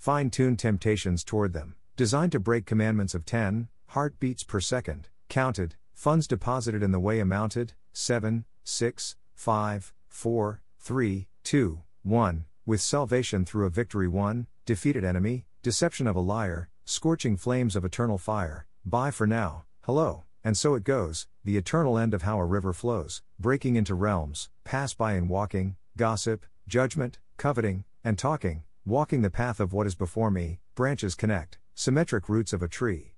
fine tuned temptations toward them, designed to break commandments of 10, heartbeats per second, counted, funds deposited in the way amounted, 7, 6, 5, 4, 3, 2, 1, with salvation through a victory won, defeated enemy, deception of a liar, scorching flames of eternal fire, bye for now, hello, and so it goes, the eternal end of how a river flows, breaking into realms, pass by in walking, gossip, judgment, coveting, and talking, walking the path of what is before me, branches connect, symmetric roots of a tree,